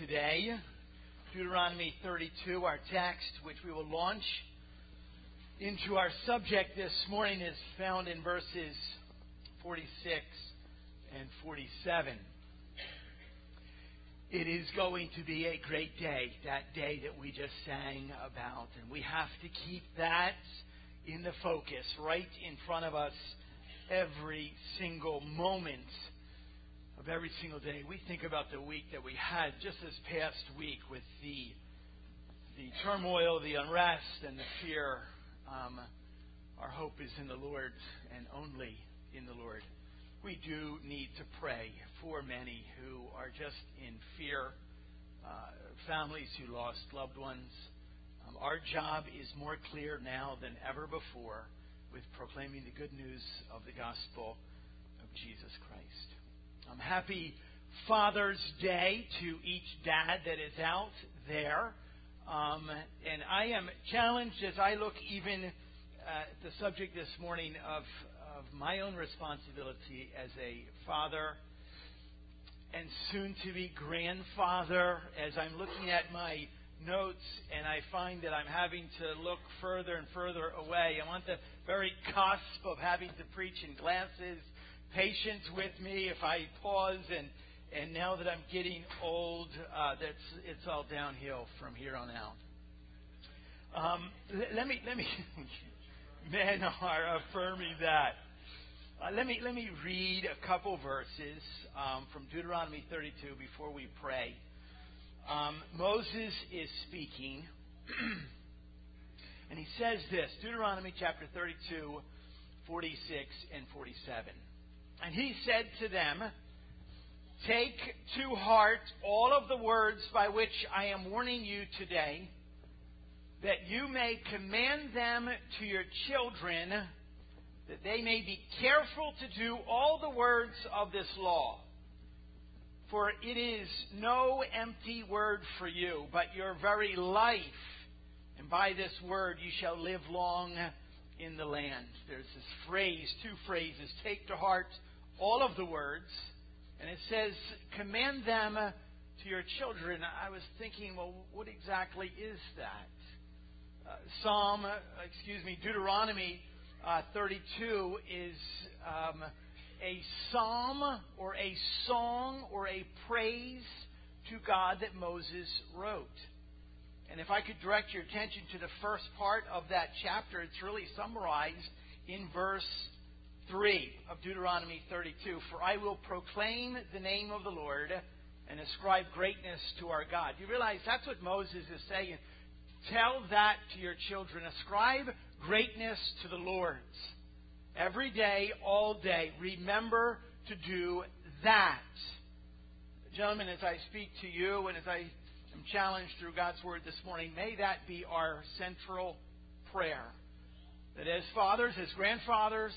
today. Deuteronomy 32, our text, which we will launch into our subject this morning, is found in verses 46 and 47. It is going to be a great day, that day that we just sang about. And we have to keep that in the focus, right in front of us, every single moment of every single day. We think about the week that we had just this past week with the the turmoil, the unrest, and the fear. Um, our hope is in the Lord and only in the Lord. We do need to pray for many who are just in fear, uh, families who lost loved ones. Um, our job is more clear now than ever before with proclaiming the good news of the gospel of Jesus Christ. Um, happy Father's Day to each dad that is out there. Um, and I am challenged as I look even at the subject this morning of, of my own responsibility as a father and soon to be grandfather as I'm looking at my notes and I find that I'm having to look further and further away. I'm on the very cusp of having to preach in glasses patience with me if I pause and and now that I'm getting old, uh, that's it's all downhill from here on out. Um, let me let me men are affirming that. Uh, let me let me read a couple verses um, from Deuteronomy 32 before we pray. Um, Moses is speaking, and he says this: Deuteronomy chapter 32, 46 and 47. And he said to them, Take to heart all of the words by which I am warning you today, that you may command them to your children, that they may be careful to do all the words of this law. For it is no empty word for you, but your very life. And by this word you shall live long in the land. There's this phrase, two phrases, take to heart all of the words, and it says, command them to your children. I was thinking, well, what exactly is that? Uh, Psalm, uh, excuse me, Deuteronomy uh, 32 is um, a psalm or a song or a praise to God that Moses wrote. And if I could direct your attention to the first part of that chapter, it's really summarized in verse 3 of Deuteronomy 32 For I will proclaim the name of the Lord and ascribe greatness to our God. You realize that's what Moses is saying. Tell that to your children. Ascribe greatness to the Lord's. Every day, all day, remember to do that. Gentlemen, as I speak to you and as I am challenged through God's Word this morning, may that be our central prayer. That as fathers, as grandfathers,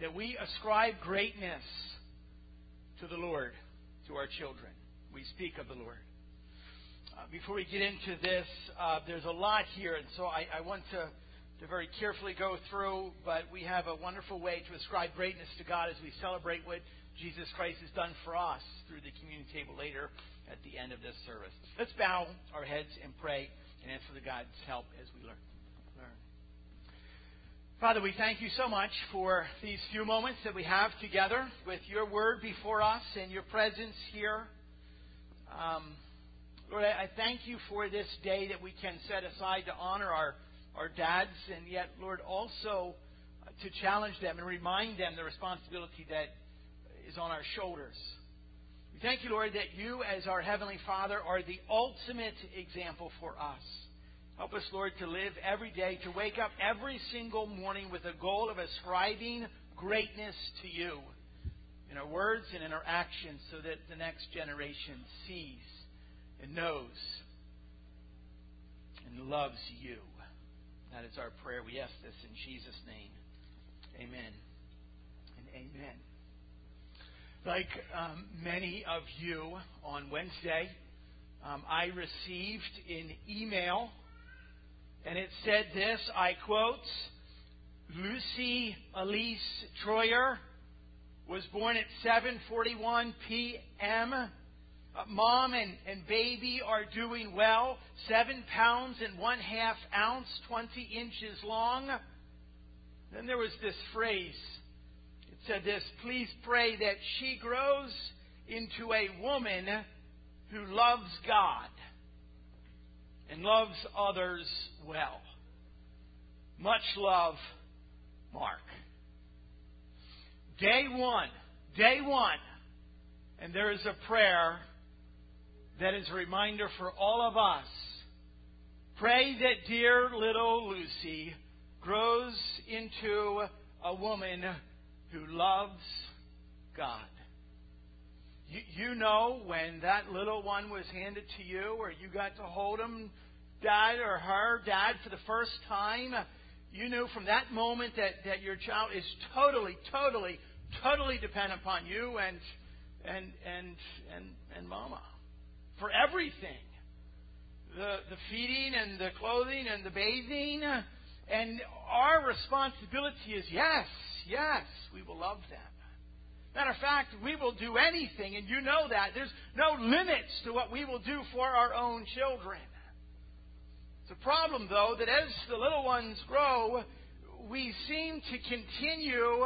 that we ascribe greatness to the Lord, to our children. We speak of the Lord. Uh, before we get into this, uh, there's a lot here, and so I, I want to, to very carefully go through, but we have a wonderful way to ascribe greatness to God as we celebrate what Jesus Christ has done for us through the communion table later at the end of this service. Let's bow our heads and pray and ask for the God's help as we learn. Father, we thank you so much for these few moments that we have together with your word before us and your presence here. Um, Lord, I thank you for this day that we can set aside to honor our, our dads, and yet, Lord, also uh, to challenge them and remind them the responsibility that is on our shoulders. We thank you, Lord, that you, as our Heavenly Father, are the ultimate example for us. Help us, Lord, to live every day, to wake up every single morning with a goal of ascribing greatness to you in our words and in our actions so that the next generation sees and knows and loves you. That is our prayer. We ask this in Jesus' name. Amen and amen. Like um, many of you on Wednesday, um, I received an email and it said this, I quote, Lucy Elise Troyer was born at 7:41 p.m. Mom and, and baby are doing well. Seven pounds and one half ounce, 20 inches long. Then there was this phrase. It said this Please pray that she grows into a woman who loves God and loves others well. Much love, Mark. Day one, day one, and there is a prayer that is a reminder for all of us. Pray that dear little Lucy grows into a woman who loves God. You, you know when that little one was handed to you, or you got to hold him, dad or her, dad, for the first time, you knew from that moment that, that your child is totally, totally, totally dependent upon you and and and and and mama for everything. The the feeding and the clothing and the bathing. And our responsibility is yes, yes, we will love them. Matter of fact, we will do anything, and you know that. There's no limits to what we will do for our own children. It's a problem, though, that as the little ones grow, we seem to continue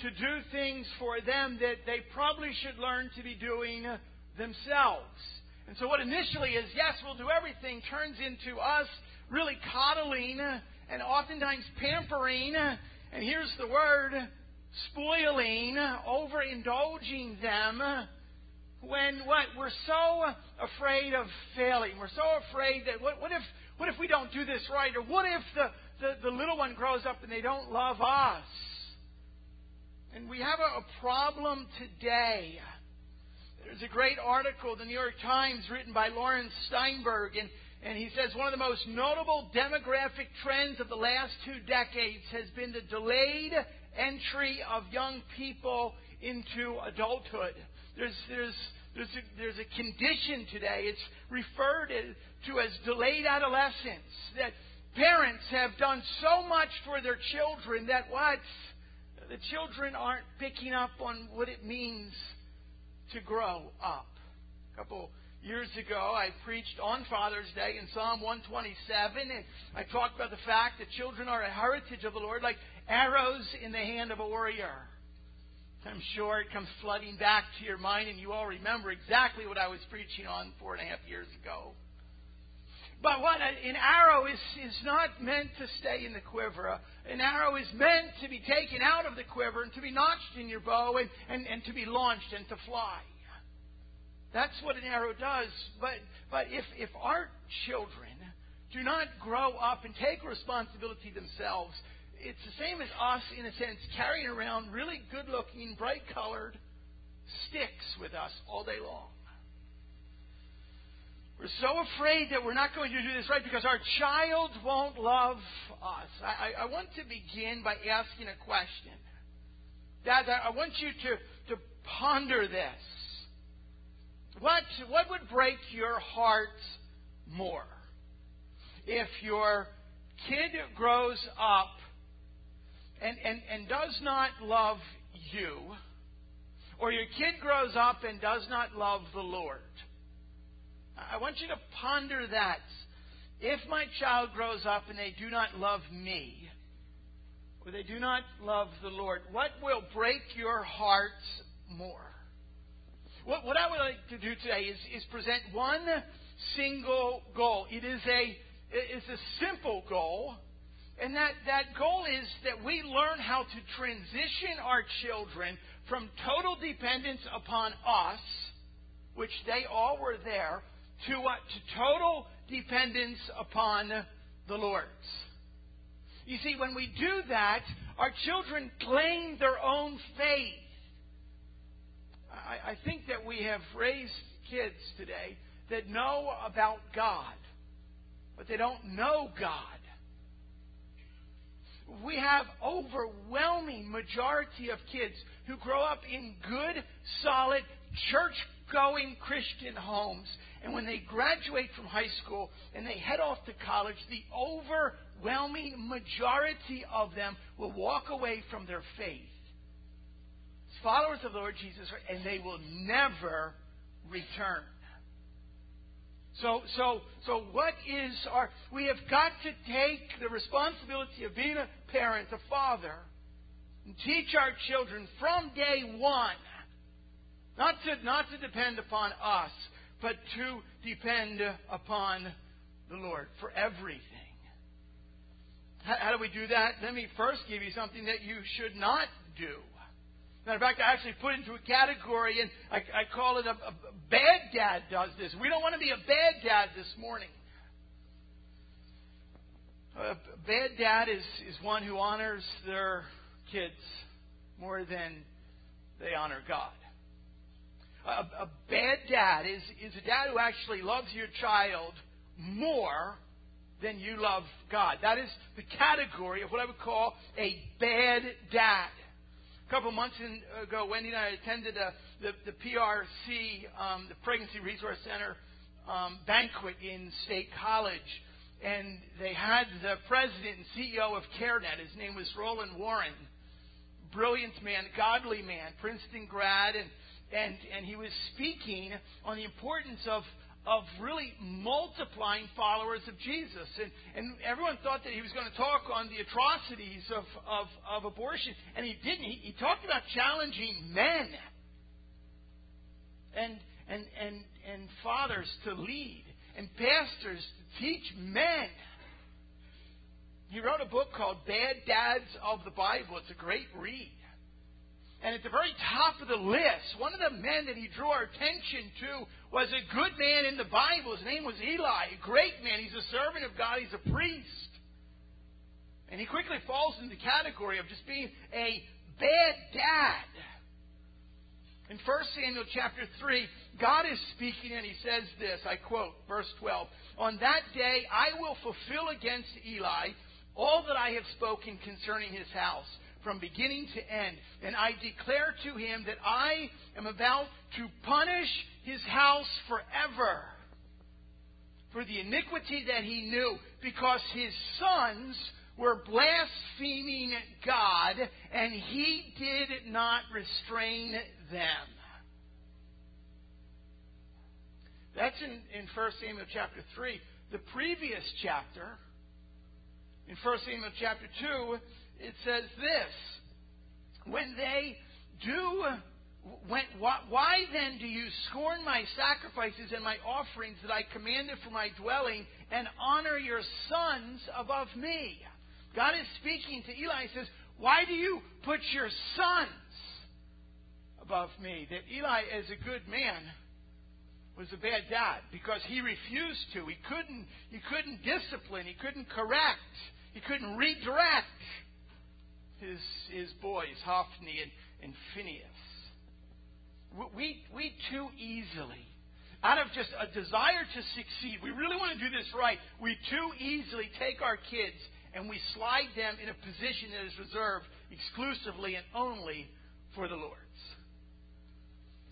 to do things for them that they probably should learn to be doing themselves. And so, what initially is, yes, we'll do everything, turns into us really coddling and oftentimes pampering, and here's the word, spoiling, overindulging them when what? We're so afraid of failing. We're so afraid that what, what if what if we don't do this right? Or what if the, the, the little one grows up and they don't love us? And we have a, a problem today. There's a great article the New York Times written by Laurence Steinberg, and, and he says one of the most notable demographic trends of the last two decades has been the delayed entry of young people into adulthood. There's, there's, there's, a, there's a condition today. It's referred to as delayed adolescence. That parents have done so much for their children that what? The children aren't picking up on what it means to grow up. A couple years ago, I preached on Father's Day in Psalm 127, and I talked about the fact that children are a heritage of the Lord, like arrows in the hand of a warrior. I'm sure it comes flooding back to your mind, and you all remember exactly what I was preaching on four and a half years ago. But what an arrow is, is not meant to stay in the quiver. An arrow is meant to be taken out of the quiver and to be notched in your bow and, and, and to be launched and to fly. That's what an arrow does. But, but if, if our children do not grow up and take responsibility themselves, it's the same as us, in a sense, carrying around really good looking, bright colored sticks with us all day long. We're so afraid that we're not going to do this right because our child won't love us. I, I want to begin by asking a question. Dad, I want you to, to ponder this. What, what would break your heart more? If your kid grows up and, and, and does not love you, or your kid grows up and does not love the Lord. I want you to ponder that. If my child grows up and they do not love me, or they do not love the Lord, what will break your heart more? What, what I would like to do today is, is present one single goal. It is a, it's a simple goal and that, that goal is that we learn how to transition our children from total dependence upon us, which they all were there, to, to total dependence upon the Lord's. You see, when we do that, our children claim their own faith. I, I think that we have raised kids today that know about God, but they don't know God we have overwhelming majority of kids who grow up in good, solid, church-going Christian homes. And when they graduate from high school and they head off to college, the overwhelming majority of them will walk away from their faith followers of the Lord Jesus, and they will never return. So, so, so what is our, we have got to take the responsibility of being a parent, a father, and teach our children from day one, not to, not to depend upon us, but to depend upon the Lord for everything. How, how do we do that? Let me first give you something that you should not do. Matter of fact, I actually put into a category, and I, I call it a, a bad dad does this. We don't want to be a bad dad this morning. A bad dad is, is one who honors their kids more than they honor God. A, a bad dad is, is a dad who actually loves your child more than you love God. That is the category of what I would call a bad dad. Couple months in, ago, Wendy and I attended a, the, the PRC, um, the Pregnancy Resource Center um, banquet in State College. And they had the president and CEO of CareNet. His name was Roland Warren. Brilliant man, godly man, Princeton grad. And, and, and he was speaking on the importance of of really multiplying followers of Jesus. And, and everyone thought that he was going to talk on the atrocities of, of, of abortion, and he didn't. He, he talked about challenging men and, and, and, and fathers to lead and pastors to teach men. He wrote a book called Bad Dads of the Bible. It's a great read. And at the very top of the list, one of the men that he drew our attention to was a good man in the Bible. His name was Eli, a great man. He's a servant of God, he's a priest. And he quickly falls into the category of just being a bad dad. In 1 Samuel chapter 3, God is speaking and he says this, I quote, verse 12, On that day I will fulfill against Eli all that I have spoken concerning his house from beginning to end. And I declare to him that I am about to punish his house forever for the iniquity that he knew, because his sons were blaspheming God, and he did not restrain them. That's in, in 1 Samuel chapter 3. The previous chapter, in 1 Samuel chapter 2, it says this When they do, when, why, why then do you scorn my sacrifices and my offerings that I commanded for my dwelling and honor your sons above me? God is speaking to Eli. He says, Why do you put your sons above me? That Eli, as a good man, was a bad dad because he refused to. He couldn't, he couldn't discipline. He couldn't correct. He couldn't redirect his, his boys, Hophni and, and Phinehas. We, we too easily, out of just a desire to succeed, we really want to do this right, we too easily take our kids and we slide them in a position that is reserved exclusively and only for the Lord's.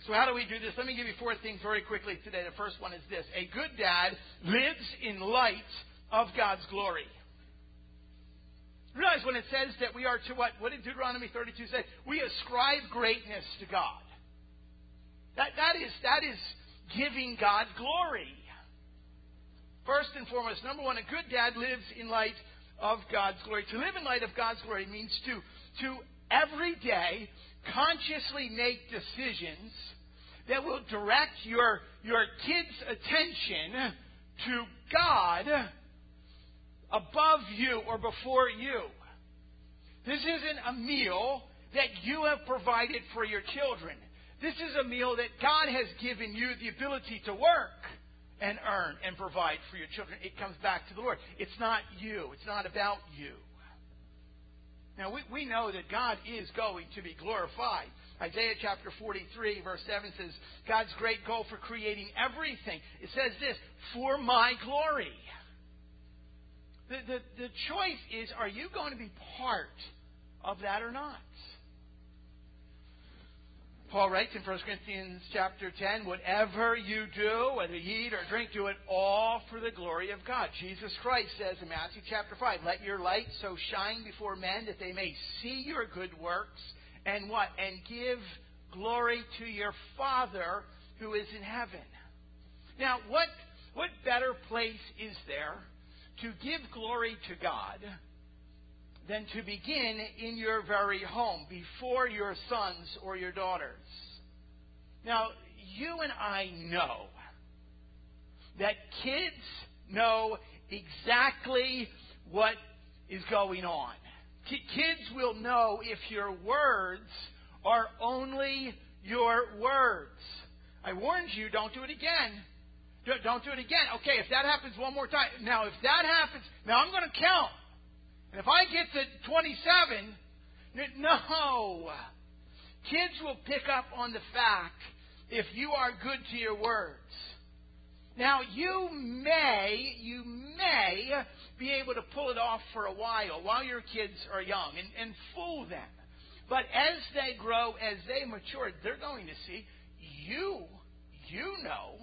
So, how do we do this? Let me give you four things very quickly today. The first one is this A good dad lives in light of God's glory. Realize when it says that we are to what? What did Deuteronomy 32 say? We ascribe greatness to God. That, that, is, that is giving God glory. First and foremost, number one, a good dad lives in light of God's glory. To live in light of God's glory means to, to every day consciously make decisions that will direct your, your kids' attention to God above you or before you. This isn't a meal that you have provided for your children. This is a meal that God has given you the ability to work and earn and provide for your children. It comes back to the Lord. It's not you. It's not about you. Now, we, we know that God is going to be glorified. Isaiah chapter 43, verse 7 says, God's great goal for creating everything. It says this, for my glory. The, the, the choice is are you going to be part of that or not? Paul writes in 1 Corinthians chapter 10, whatever you do, whether you eat or drink, do it all for the glory of God. Jesus Christ says in Matthew chapter 5, let your light so shine before men that they may see your good works and what? And give glory to your Father who is in heaven. Now, what, what better place is there to give glory to God than to begin in your very home, before your sons or your daughters? Now, you and I know that kids know exactly what is going on. Kids will know if your words are only your words. I warned you, don't do it again. Don't do it again. Okay, if that happens one more time. Now, if that happens, now I'm going to count. And if I get to 27, no. Kids will pick up on the fact if you are good to your words. Now, you may, you may be able to pull it off for a while while your kids are young and, and fool them. But as they grow, as they mature, they're going to see you, you know,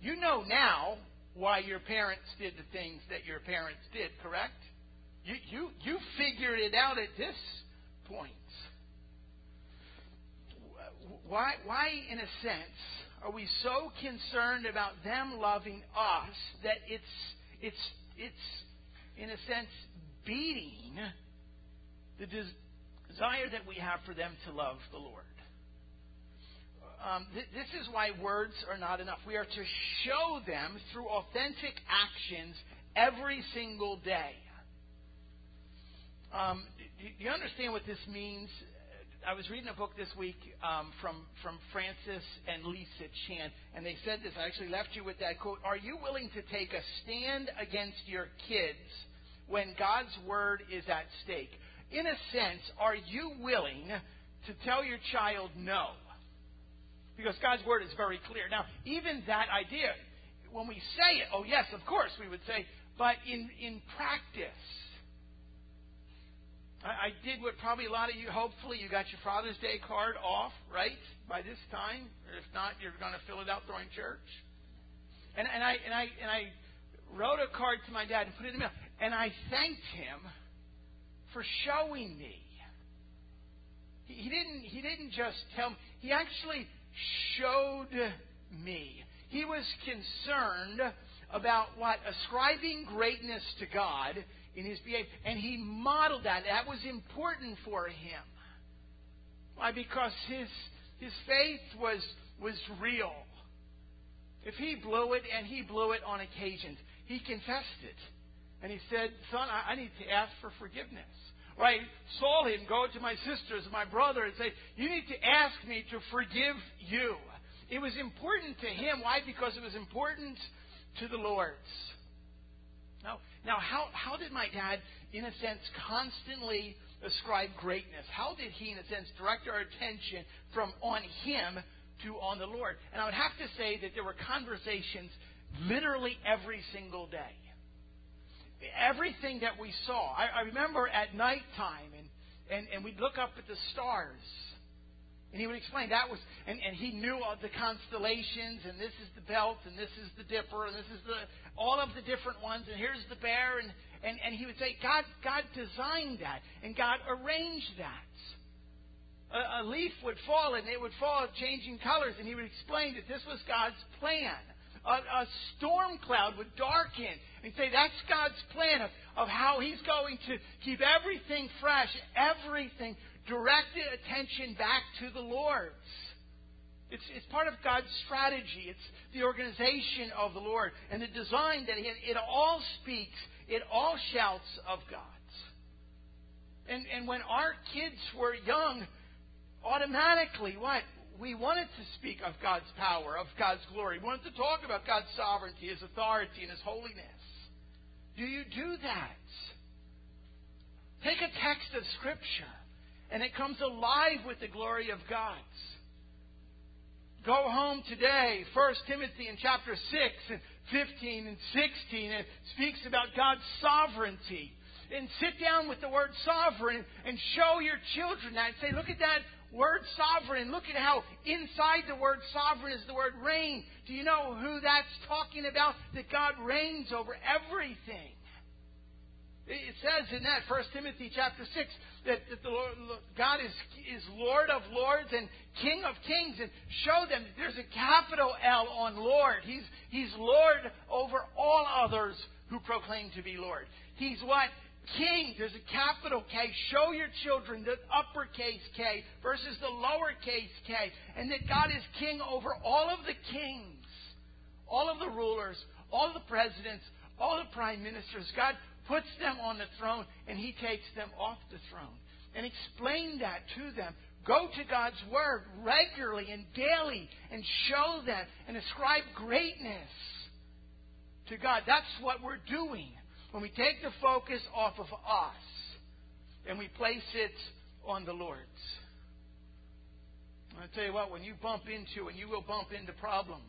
you know now why your parents did the things that your parents did, correct? You, you, you figured it out at this point. Why, why, in a sense, are we so concerned about them loving us that it's, it's, it's in a sense, beating the des- desire that we have for them to love the Lord? Um, th- this is why words are not enough. We are to show them through authentic actions every single day. Um, do, do you understand what this means? I was reading a book this week um, from from Francis and Lisa Chan, and they said this. I actually left you with that quote. Are you willing to take a stand against your kids when God's word is at stake? In a sense, are you willing to tell your child no? Because God's word is very clear. Now, even that idea, when we say it, oh yes, of course we would say, but in, in practice, I, I did what probably a lot of you, hopefully you got your Father's Day card off, right, by this time. Or if not, you're going to fill it out during church. And, and, I, and, I, and I wrote a card to my dad and put it in the mail. And I thanked him for showing me. He, he didn't, he didn't just tell me, he actually showed me. He was concerned about what? Ascribing greatness to God in his behavior. And he modeled that. That was important for him. Why? Because his, his faith was, was real. If he blew it, and he blew it on occasions, he confessed it. And he said, Son, I, I need to ask for forgiveness. Right? Saw him go to my sisters and my brother and say, You need to ask me to forgive you. It was important to him. Why? Because it was important to the Lord's. Now, now how, how did my dad, in a sense, constantly ascribe greatness? How did he, in a sense, direct our attention from on him to on the Lord? And I would have to say that there were conversations literally every single day everything that we saw. I, I remember at nighttime, and, and, and we'd look up at the stars. And he would explain that was, and, and he knew all the constellations, and this is the belt, and this is the dipper, and this is the all of the different ones, and here's the bear, and, and, and he would say, God, God designed that, and God arranged that. A, a leaf would fall, and it would fall changing colors, and he would explain that this was God's plan. A, a storm cloud would darken, and say that's God's plan of, of how He's going to keep everything fresh, everything directed attention back to the Lord's. It's, it's part of God's strategy. It's the organization of the Lord and the design that He. It all speaks, it all shouts of God's. And, and when our kids were young, automatically, what? We wanted to speak of God's power, of God's glory. We wanted to talk about God's sovereignty, His authority, and His holiness. Do you do that? Take a text of Scripture and it comes alive with the glory of God. Go home today, 1 Timothy in chapter 6 and 15 and 16, and it speaks about God's sovereignty. And sit down with the word sovereign and show your children that and say, look at that word sovereign. Look at how inside the word sovereign is the word reign. Do you know who that's talking about? That God reigns over everything. It says in that 1 Timothy chapter 6 that, that the Lord, God is, is Lord of lords and King of kings. And show them there's a capital L on Lord. He's, he's Lord over all others who proclaim to be Lord. He's what? King. There's a capital K. Show your children the uppercase K versus the lowercase k. And that God is king over all of the kings, all of the rulers, all of the presidents, all the prime ministers. God puts them on the throne, and He takes them off the throne. And explain that to them. Go to God's Word regularly and daily and show them and ascribe greatness to God. That's what we're doing when we take the focus off of us and we place it on the Lord's. I'll tell you what, when you bump into, and you will bump into problems,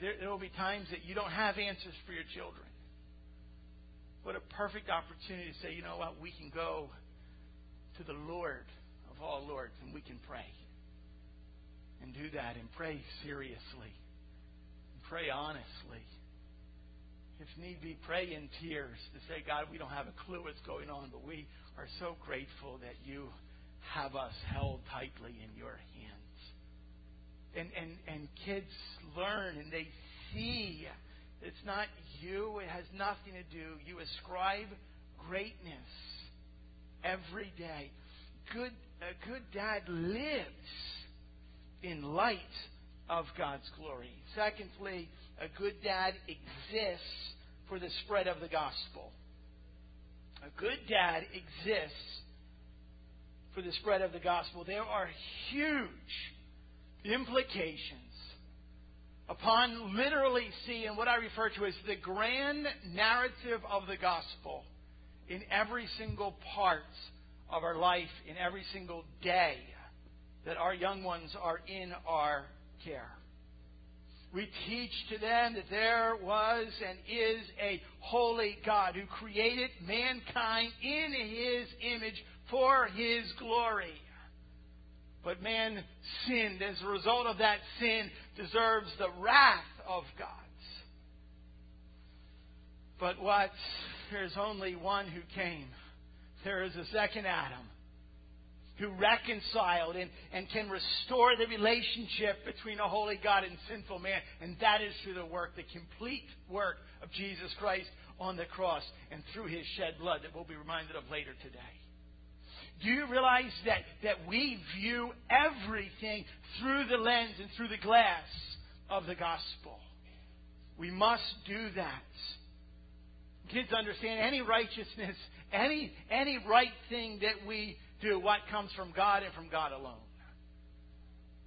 there, there will be times that you don't have answers for your children. What a perfect opportunity to say, you know what, we can go to the Lord of all lords and we can pray. And do that and pray seriously. And pray honestly. If need be, pray in tears to say, God, we don't have a clue what's going on, but we are so grateful that you have us held tightly in your hands. And, and, and kids learn and they see it's not you. It has nothing to do. You ascribe greatness every day. Good, a good dad lives in light of God's glory. Secondly, a good dad exists for the spread of the gospel. A good dad exists for the spread of the gospel. There are huge implications upon literally seeing what I refer to as the grand narrative of the gospel in every single part of our life, in every single day that our young ones are in our care. We teach to them that there was and is a holy God who created mankind in his image for his glory. But man sinned. As a result of that sin, deserves the wrath of God. But what? There's only one who came. There is a second Adam who reconciled and, and can restore the relationship between a holy God and sinful man. And that is through the work, the complete work of Jesus Christ on the cross and through his shed blood that we'll be reminded of later today. Do you realize that, that we view everything through the lens and through the glass of the gospel? We must do that. Kids understand any righteousness, any, any right thing that we do, what comes from God and from God alone.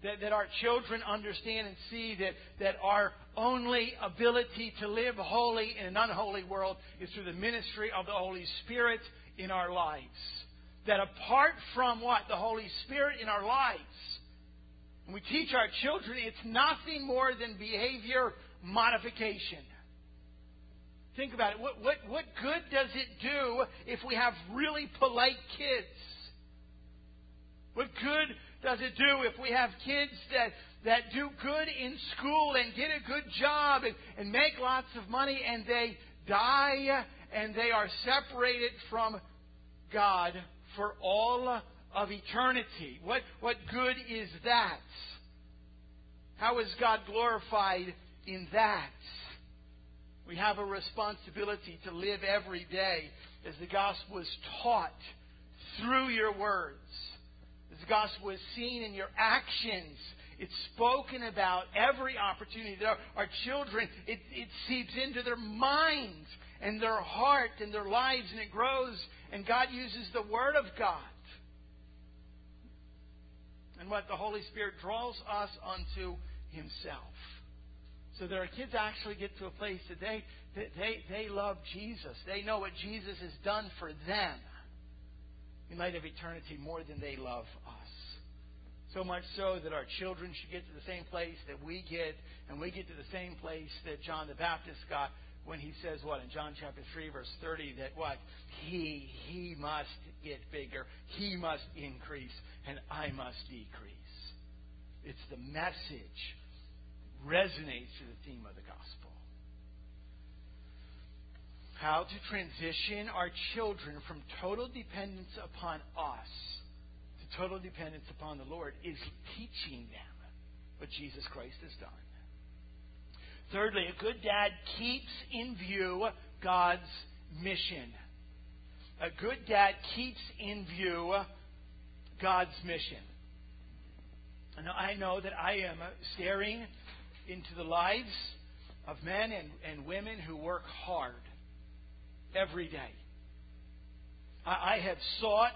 That, that our children understand and see that, that our only ability to live holy in an unholy world is through the ministry of the Holy Spirit in our lives that apart from what? The Holy Spirit in our lives, when we teach our children, it's nothing more than behavior modification. Think about it. What, what, what good does it do if we have really polite kids? What good does it do if we have kids that, that do good in school and get a good job and, and make lots of money and they die and they are separated from God for all of eternity. What, what good is that? How is God glorified in that? We have a responsibility to live every day as the gospel is taught through your words. As the gospel is seen in your actions. It's spoken about every opportunity. Our, our children, it, it seeps into their minds and their heart and their lives, and it grows and God uses the Word of God. And what the Holy Spirit draws us unto Himself. So that our kids actually get to a place that they, that they, they love Jesus. They know what Jesus has done for them in light of eternity more than they love us. So much so that our children should get to the same place that we get, and we get to the same place that John the Baptist got when he says what in John chapter 3 verse 30 that what? He he must get bigger. He must increase and I must decrease. It's the message resonates to the theme of the gospel. How to transition our children from total dependence upon us to total dependence upon the Lord is teaching them what Jesus Christ has done. Thirdly, a good dad keeps in view God's mission. A good dad keeps in view God's mission. And I know that I am uh, staring into the lives of men and, and women who work hard every day. I, I have sought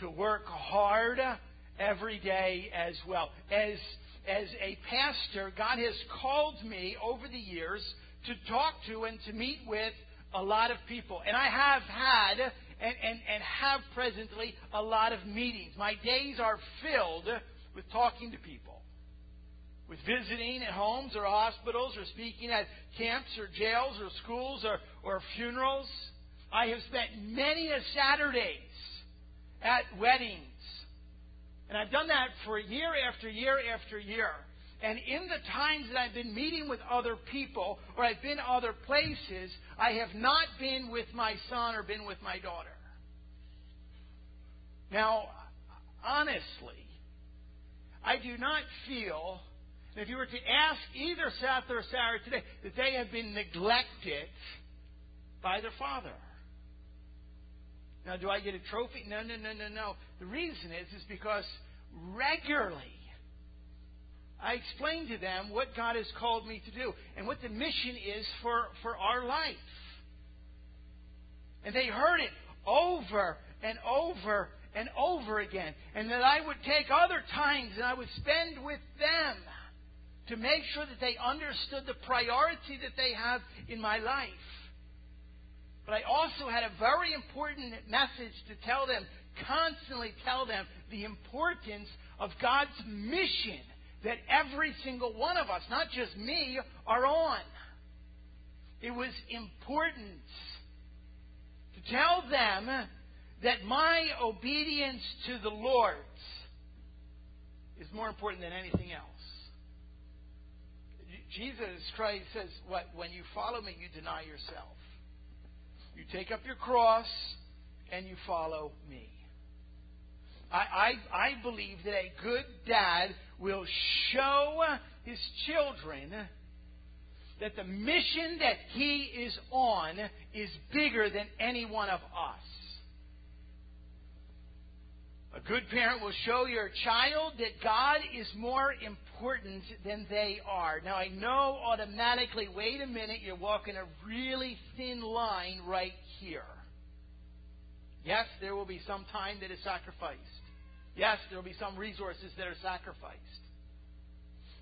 to work hard every day as well. As, as a pastor, God has called me over the years to talk to and to meet with a lot of people. And I have had and, and, and have presently a lot of meetings. My days are filled with talking to people with visiting at homes or hospitals or speaking at camps or jails or schools or, or funerals. I have spent many a Saturdays at weddings. And I've done that for year after year after year. And in the times that I've been meeting with other people or I've been other places, I have not been with my son or been with my daughter. Now, honestly, I do not feel and if you were to ask either Seth or Sarah today that they have been neglected by their father. Now, do I get a trophy? No, no, no, no, no. The reason is, is because regularly I explain to them what God has called me to do and what the mission is for, for our life. And they heard it over and over and over again. And that I would take other times and I would spend with them to make sure that they understood the priority that they have in my life. But I also had a very important message to tell them, constantly tell them the importance of God's mission that every single one of us, not just me, are on. It was important to tell them that my obedience to the Lord is more important than anything else. Jesus Christ says, "What when you follow me, you deny yourself. You take up your cross and you follow me." I, I, I believe that a good dad will show his children that the mission that he is on is bigger than any one of us. A good parent will show your child that God is more important than they are. Now, I know automatically, wait a minute, you're walking a really thin line right here. Yes, there will be some time that is sacrificed. Yes, there will be some resources that are sacrificed.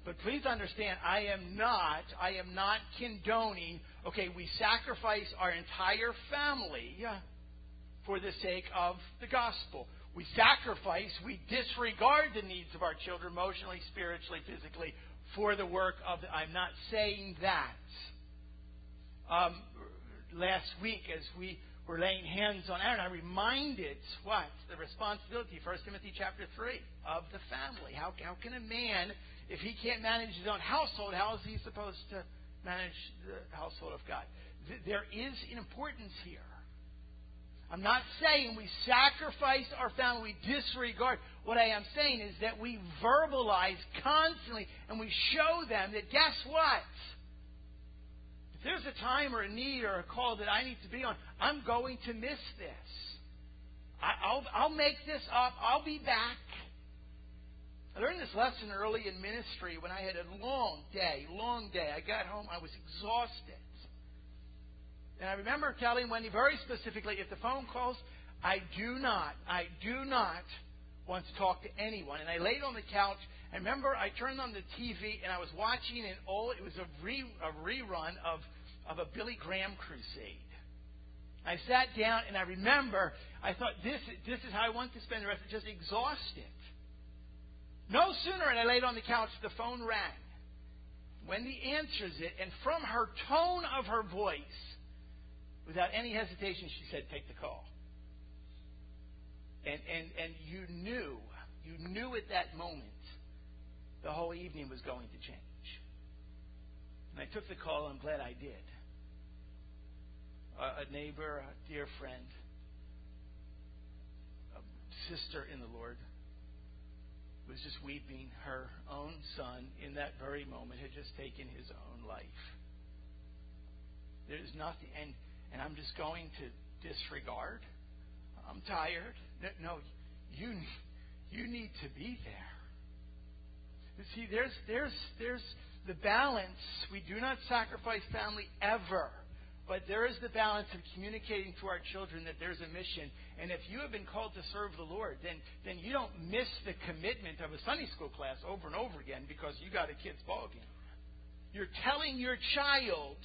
But please understand, I am not, I am not condoning, okay, we sacrifice our entire family for the sake of the gospel. We sacrifice, we disregard the needs of our children emotionally, spiritually, physically for the work of. The, I'm not saying that. Um, last week, as we were laying hands on Aaron, I reminded what the responsibility, 1 Timothy chapter three, of the family. How how can a man, if he can't manage his own household, how is he supposed to manage the household of God? There is an importance here. I'm not saying we sacrifice our family, we disregard. What I am saying is that we verbalize constantly and we show them that guess what? If there's a time or a need or a call that I need to be on, I'm going to miss this. I, will I'll make this up. I'll be back. I learned this lesson early in ministry when I had a long day, long day. I got home, I was exhausted. And I remember telling Wendy very specifically if the phone calls, I do not, I do not want to talk to anyone. And I laid on the couch. I remember I turned on the TV and I was watching an old, it was a, re, a rerun of, of a Billy Graham crusade. I sat down and I remember, I thought, this, this is how I want to spend the rest of just exhausted. No sooner and I laid on the couch, the phone rang. Wendy answers it, and from her tone of her voice, Without any hesitation, she said, Take the call. And, and, and you knew, you knew at that moment the whole evening was going to change. And I took the call, I'm glad I did. a, a neighbor, a dear friend, a sister in the Lord, was just weeping. Her own son, in that very moment, had just taken his own life. There's nothing, and, and I'm just going to disregard. I'm tired. No, you, you need to be there. You see, there's, there's, there's the balance. We do not sacrifice family ever. But there is the balance of communicating to our children that there's a mission. And if you have been called to serve the Lord, then, then you don't miss the commitment of a Sunday school class over and over again because you got a kid's ball game. You're telling your child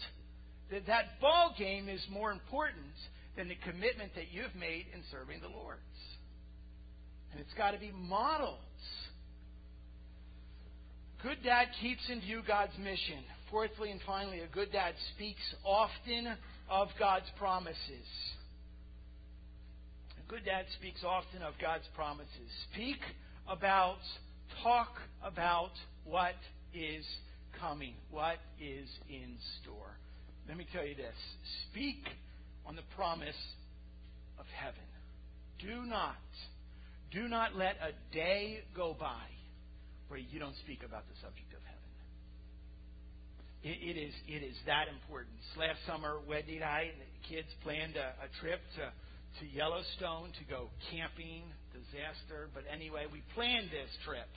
that that ball game is more important than the commitment that you've made in serving the Lord. And it's got to be modeled. Good dad keeps in view God's mission. Fourthly and finally, a good dad speaks often of God's promises. A good dad speaks often of God's promises. Speak about, talk about what is coming, what is in store. Let me tell you this speak on the promise of heaven. Do not, do not let a day go by where you don't speak about the subject of heaven. It, it is it is that important. Last summer, Wendy and I, the kids, planned a, a trip to to Yellowstone to go camping. Disaster, but anyway, we planned this trip.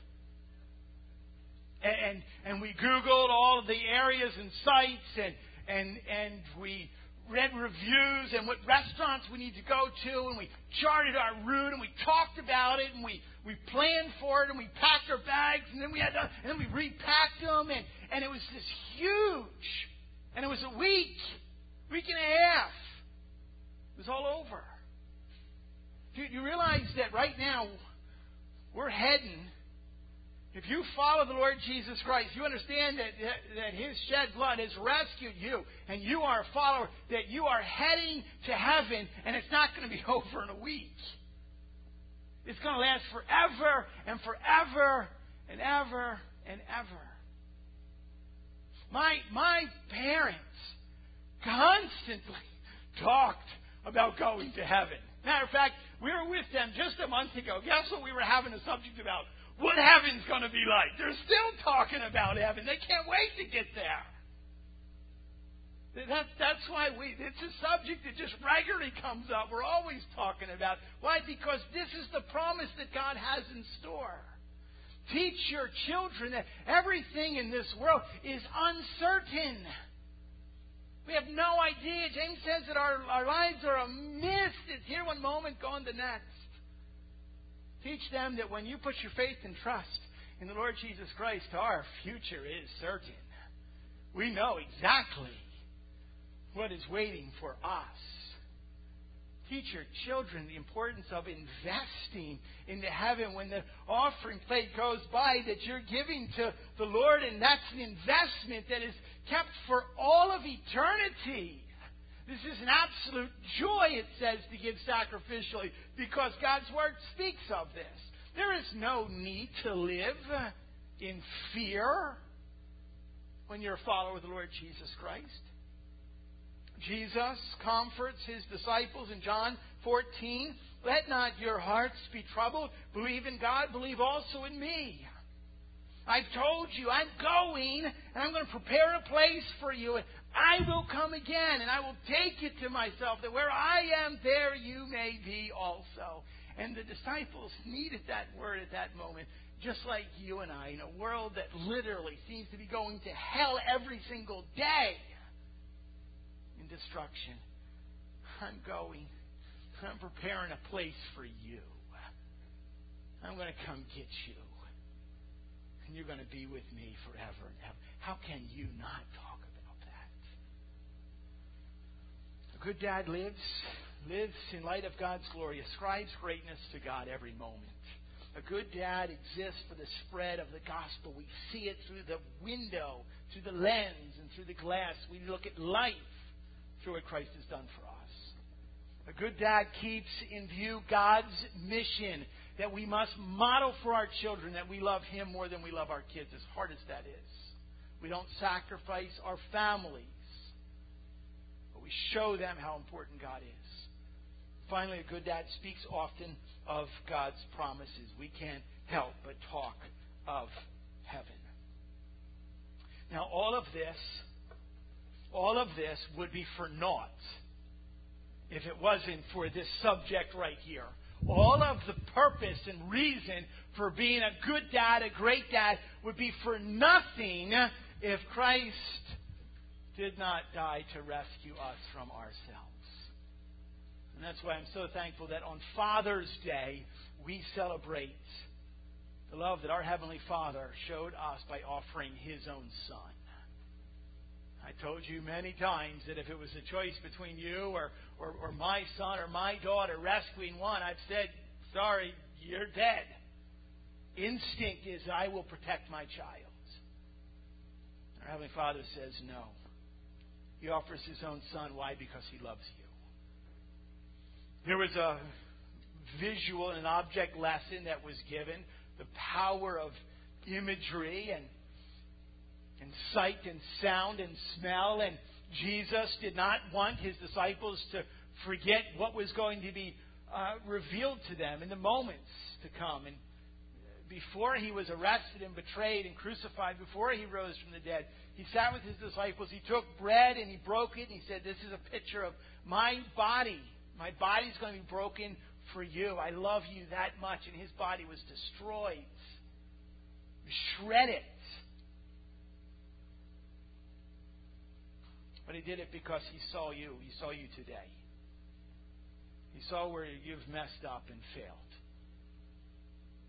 And, and and we Googled all of the areas and sites, and and and we read reviews and what restaurants we need to go to, and we charted our route, and we talked about it, and we we planned for it and we packed our bags and then we had to, and then we repacked them and, and it was this huge. And it was a week, week and a half. It was all over. Do you realize that right now we're heading if you follow the Lord Jesus Christ, you understand that, that His shed blood has rescued you, and you are a follower, that you are heading to heaven, and it's not going to be over in a week. It's going to last forever and forever and ever and ever. My, my parents constantly talked about going to heaven. Matter of fact, we were with them just a month ago. Guess what we were having a subject about? What heaven's going to be like. They're still talking about heaven. They can't wait to get there. That's, that's why we, it's a subject that just regularly comes up. We're always talking about. Why? Because this is the promise that God has in store. Teach your children that everything in this world is uncertain. We have no idea. James says that our, our lives are a mist. It's here one moment, gone the next. Teach them that when you put your faith and trust in the Lord Jesus Christ, our future is certain. We know exactly what is waiting for us. Teach your children the importance of investing into heaven when the offering plate goes by that you're giving to the Lord, and that's an investment that is kept for all of eternity. This is an absolute joy, it says, to give sacrificially because God's Word speaks of this. There is no need to live in fear when you're a follower of the Lord Jesus Christ. Jesus comforts his disciples in John 14. Let not your hearts be troubled. Believe in God, believe also in me. I've told you, I'm going, and I'm going to prepare a place for you. I will come again, and I will take it to myself, that where I am, there you may be also. And the disciples needed that word at that moment, just like you and I, in a world that literally seems to be going to hell every single day in destruction. I'm going. I'm preparing a place for you. I'm going to come get you. And you're going to be with me forever and ever. How can you not talk about that? A good dad lives lives in light of God's glory, ascribes greatness to God every moment. A good dad exists for the spread of the gospel. We see it through the window, through the lens, and through the glass. We look at life through what Christ has done for us. A good dad keeps in view God's mission that we must model for our children that we love Him more than we love our kids, as hard as that is. We don't sacrifice our but We show them how important God is. Finally, a good dad speaks often of God's promises. We can't help but talk of heaven. Now, all of this, all of this would be for naught if it wasn't for this subject right here. All of the purpose and reason for being a good dad, a great dad, would be for nothing if Christ did not die to rescue us from ourselves. And that's why I'm so thankful that on Father's Day we celebrate the love that our Heavenly Father showed us by offering His own Son. I told you many times that if it was a choice between you or, or, or my son or my daughter rescuing one, I've said, sorry, you're dead. Instinct is, I will protect my child. Our Heavenly Father says, no. He offers His own Son. Why? Because He loves you. There was a visual and object lesson that was given the power of imagery and and sight and sound and smell. And Jesus did not want his disciples to forget what was going to be uh, revealed to them in the moments to come. And before he was arrested and betrayed and crucified, before he rose from the dead, he sat with his disciples. He took bread and he broke it. And he said, This is a picture of my body. My body's going to be broken for you. I love you that much. And his body was destroyed, shredded But he did it because he saw you. He saw you today. He saw where you've messed up and failed.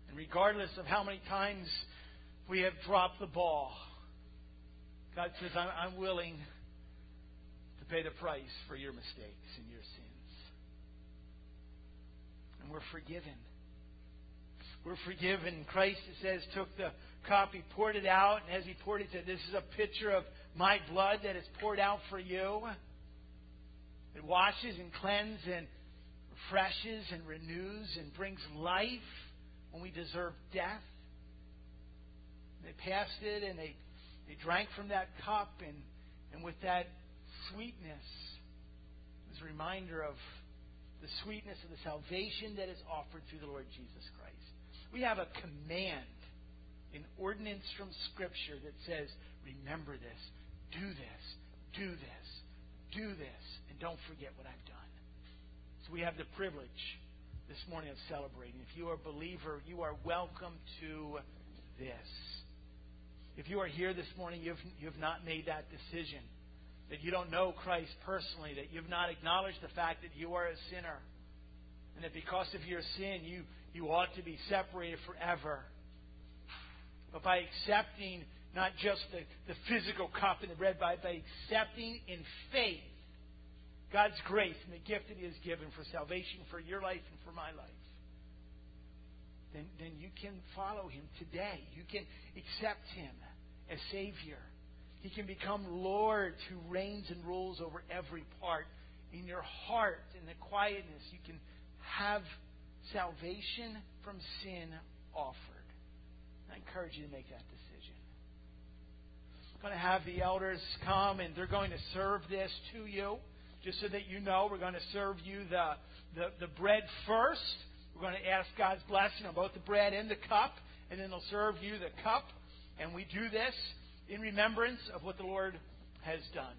And regardless of how many times we have dropped the ball, God says, I'm, willing to pay the price for your mistakes and your sins. And we're forgiven. We're forgiven. Christ, it says, took the cup, he poured it out, and as he poured it, said, This is a picture of my blood that is poured out for you. It washes and cleanses and refreshes and renews and brings life when we deserve death. They passed it and they, they drank from that cup, and, and with that sweetness, was a reminder of the sweetness of the salvation that is offered through the Lord Jesus Christ. We have a command, an ordinance from Scripture that says, Remember this do this, do this, do this, and don't forget what I've done. So we have the privilege this morning of celebrating. If you are a believer, you are welcome to this. If you are here this morning, you've, you've not made that decision, that you don't know Christ personally, that you've not acknowledged the fact that you are a sinner, and that because of your sin, you, you ought to be separated forever. But by accepting not just the, the physical cup and the bread, but by accepting in faith God's grace and the gift that He has given for salvation for your life and for my life, then, then you can follow Him today. You can accept Him as Savior. He can become Lord who reigns and rules over every part. In your heart, in the quietness, you can have salvation from sin offered. I encourage you to make that decision I'm going to have the elders come and they're going to serve this to you. Just so that you know, we're going to serve you the, the, the bread first. We're going to ask God's blessing on both the bread and the cup, and then they'll serve you the cup. And we do this in remembrance of what the Lord has done.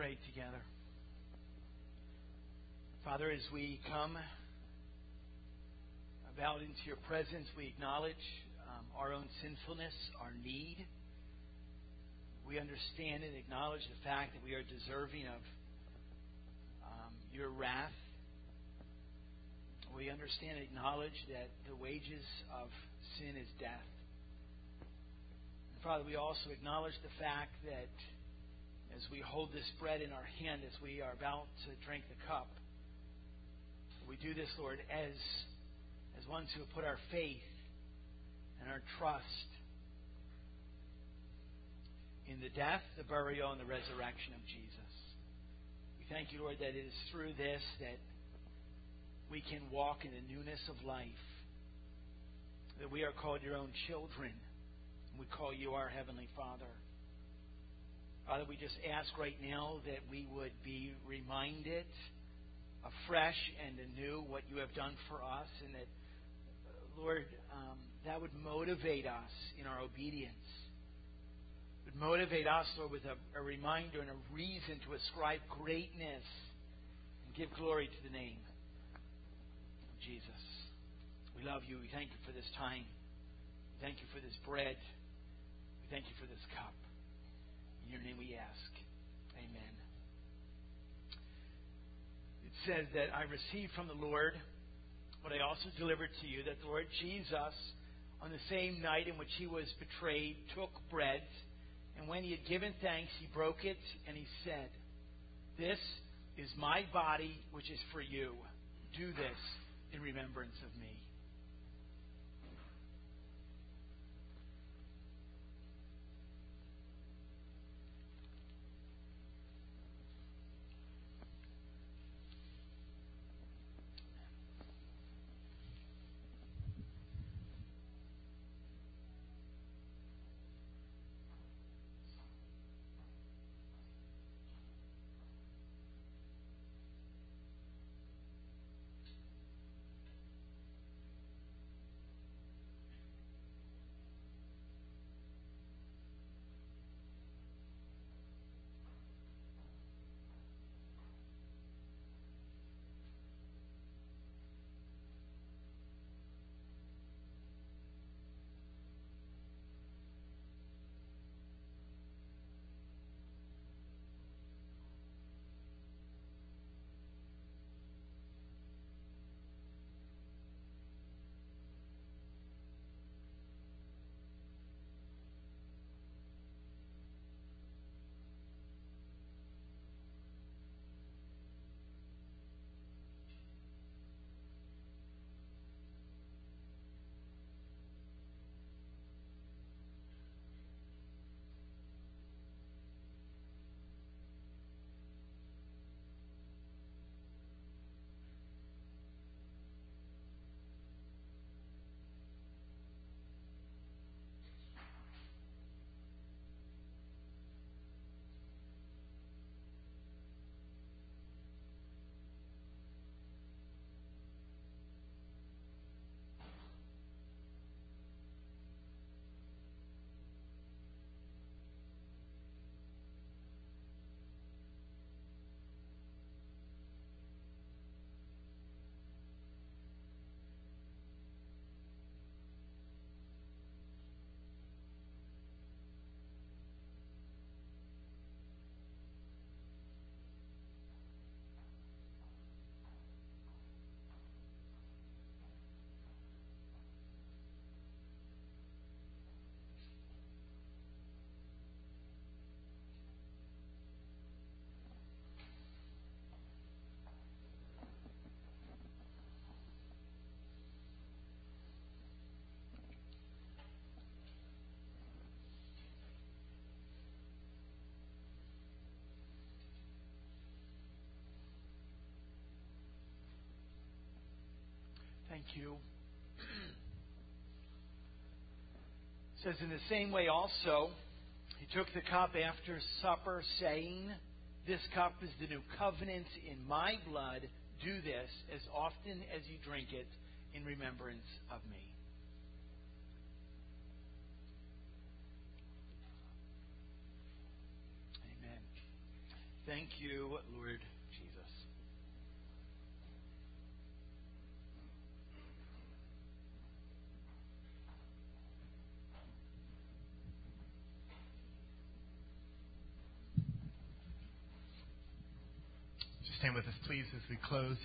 Pray together. Father, as we come about into your presence, we acknowledge um, our own sinfulness, our need. We understand and acknowledge the fact that we are deserving of um, your wrath. We understand and acknowledge that the wages of sin is death. And Father, we also acknowledge the fact that as we hold this bread in our hand, as we are about to drink the cup, we do this, Lord, as, as ones who have put our faith and our trust in the death, the burial, and the resurrection of Jesus. We thank you, Lord, that it is through this that we can walk in the newness of life, that we are called your own children, and we call you our Heavenly Father. Father, we just ask right now that we would be reminded afresh and anew what you have done for us, and that, Lord, um, that would motivate us in our obedience. It would motivate us, Lord, with a, a reminder and a reason to ascribe greatness and give glory to the name of Jesus. We love you. We thank you for this time. We thank you for this bread. We thank you for this cup. Your name we ask. Amen It says that I received from the Lord what I also delivered to you that the Lord Jesus, on the same night in which he was betrayed, took bread, and when he had given thanks, he broke it, and he said, This is my body, which is for you. Do this in remembrance of me. Thank you. It says, In the same way also, he took the cup after supper, saying, This cup is the new covenant in my blood. Do this as often as you drink it in remembrance of me. Amen. Thank you, Lord Jesus. Just stand with us, please, as we close.